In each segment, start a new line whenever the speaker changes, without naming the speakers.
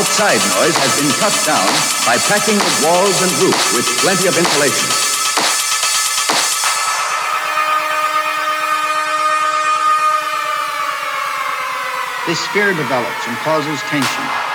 outside noise has been cut down by packing the walls and roof with plenty of insulation.
This sphere develops and causes tension.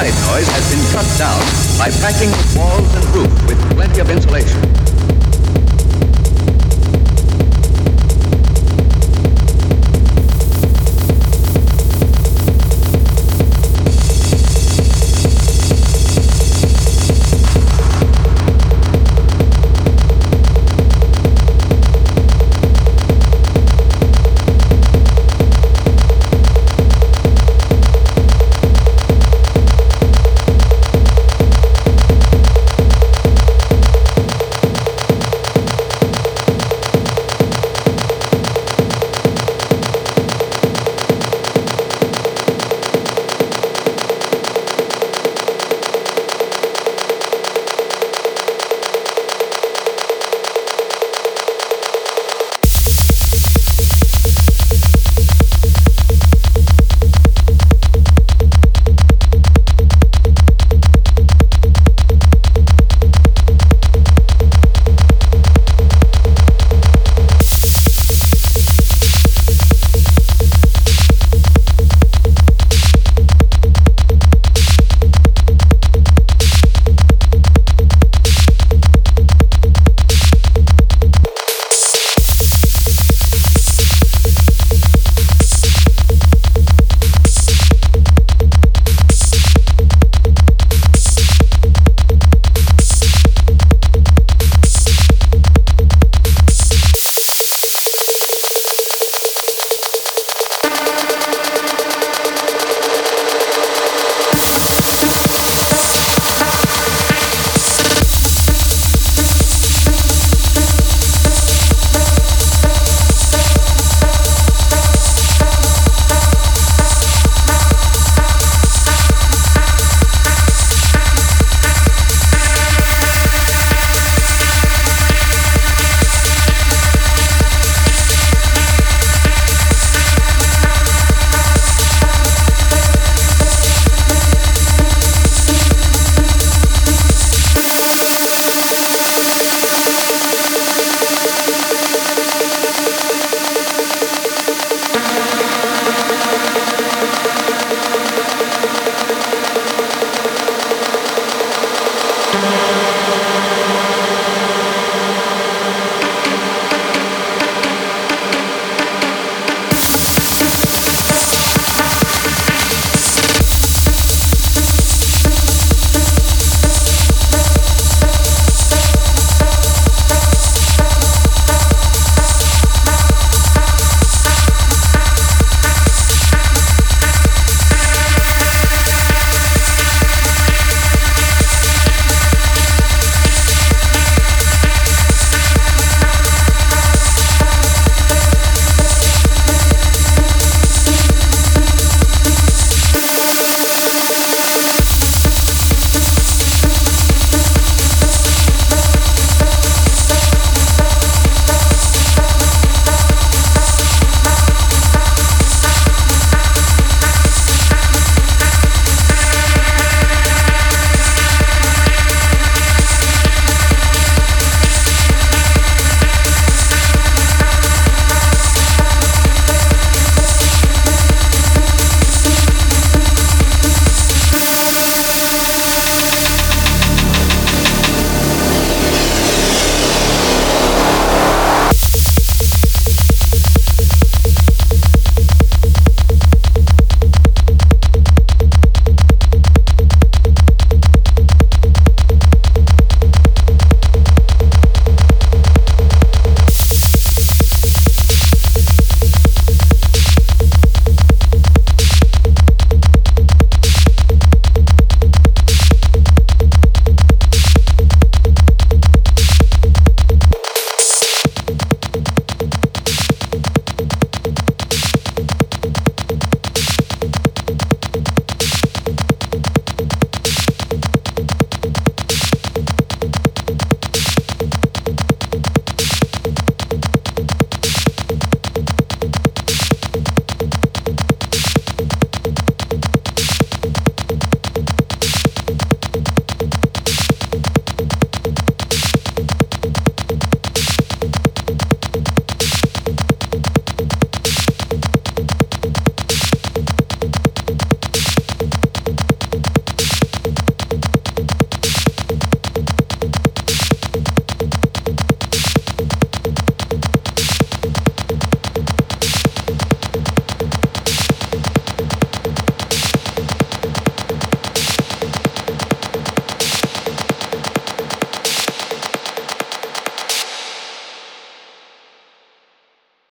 Noise has been cut down by packing the walls and roof with plenty of insulation.